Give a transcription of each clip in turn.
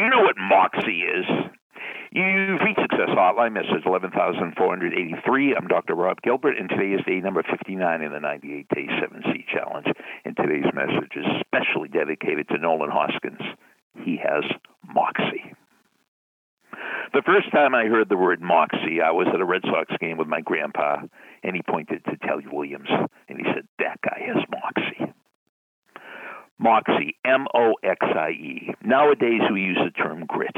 You know what Moxie is. You've reached Success Hotline, message 11483. I'm Dr. Rob Gilbert, and today is day number 59 in the 98 Day 7C Challenge. And today's message is specially dedicated to Nolan Hoskins. He has Moxie. The first time I heard the word Moxie, I was at a Red Sox game with my grandpa, and he pointed to Telly Williams, and he said, That guy has Moxie. Moxie, M O X I E. Nowadays, we use the term grit.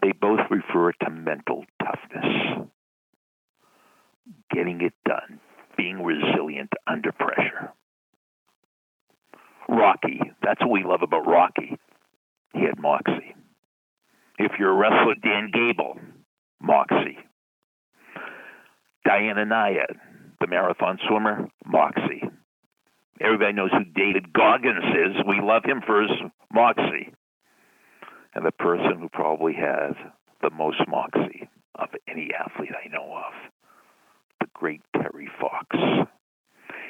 They both refer to mental toughness, getting it done, being resilient under pressure. Rocky, that's what we love about Rocky. He had Moxie. If you're a wrestler, Dan Gable, Moxie. Diana Nyad, the marathon swimmer, Moxie. Everybody knows who David Goggins is. We love him for his moxie. And the person who probably has the most moxie of any athlete I know of, the great Terry Fox.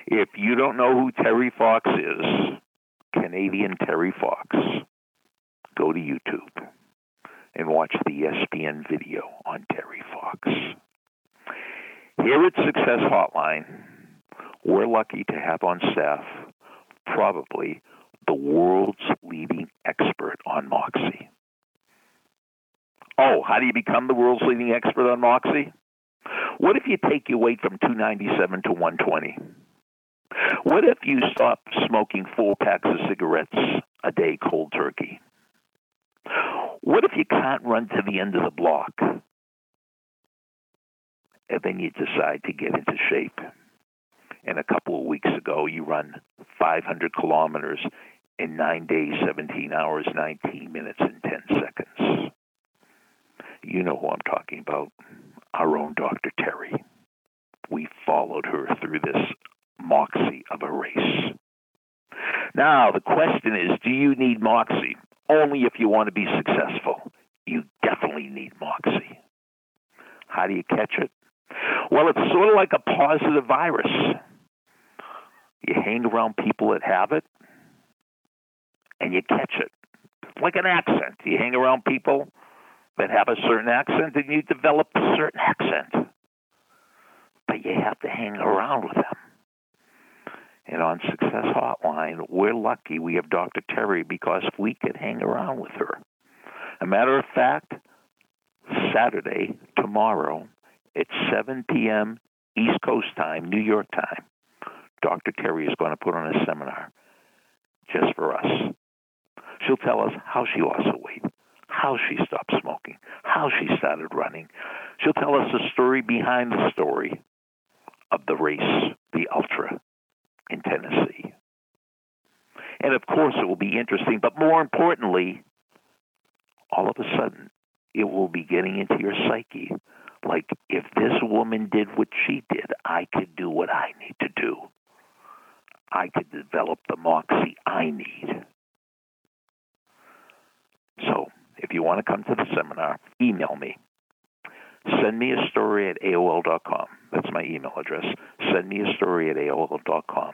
If you don't know who Terry Fox is, Canadian Terry Fox, go to YouTube and watch the ESPN video on Terry Fox. Here at Success Hotline, we're lucky to have on staff probably the world's leading expert on Moxie. Oh, how do you become the world's leading expert on Moxie? What if you take your weight from 297 to 120? What if you stop smoking four packs of cigarettes a day cold turkey? What if you can't run to the end of the block? And then you decide to get into shape and a couple of weeks ago you run 500 kilometers in nine days, 17 hours, 19 minutes, and 10 seconds. You know who I'm talking about. Our own Dr. Terry. We followed her through this moxie of a race. Now, the question is do you need moxie? Only if you want to be successful. You definitely need moxie. How do you catch it? Well, it's sort of like a positive virus. You hang around people that have it, and you catch it. Like an accent. You hang around people that have a certain accent, and you develop a certain accent. But you have to hang around with them. And on Success Hotline, we're lucky we have Dr. Terry because we could hang around with her. A matter of fact, Saturday, tomorrow, at 7 p.m. East Coast time, New York time, Dr. Terry is going to put on a seminar just for us. She'll tell us how she lost the weight, how she stopped smoking, how she started running. She'll tell us the story behind the story of the race, the ultra in Tennessee. And of course, it will be interesting, but more importantly, all of a sudden, it will be getting into your psyche. Like, if this woman did what she did, I could do what I need to do. I could develop the moxie I need. So, if you want to come to the seminar, email me. Send me a story at AOL.com. That's my email address. Send me a story at AOL.com.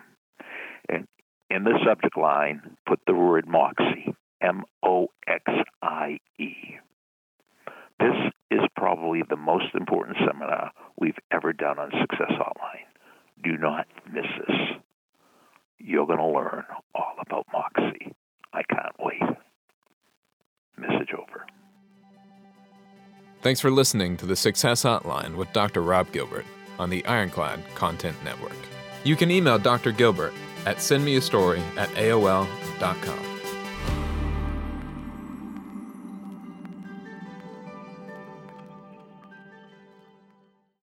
And in the subject line, put the word Moxie, M O X I E. This is probably the most important seminar we've ever done on Success Hotline. Do not miss this you're going to learn all about Moxie. I can't wait. Message over. Thanks for listening to the Success Hotline with Dr. Rob Gilbert on the Ironclad Content Network. You can email Dr. Gilbert at sendmeastory at AOL.com.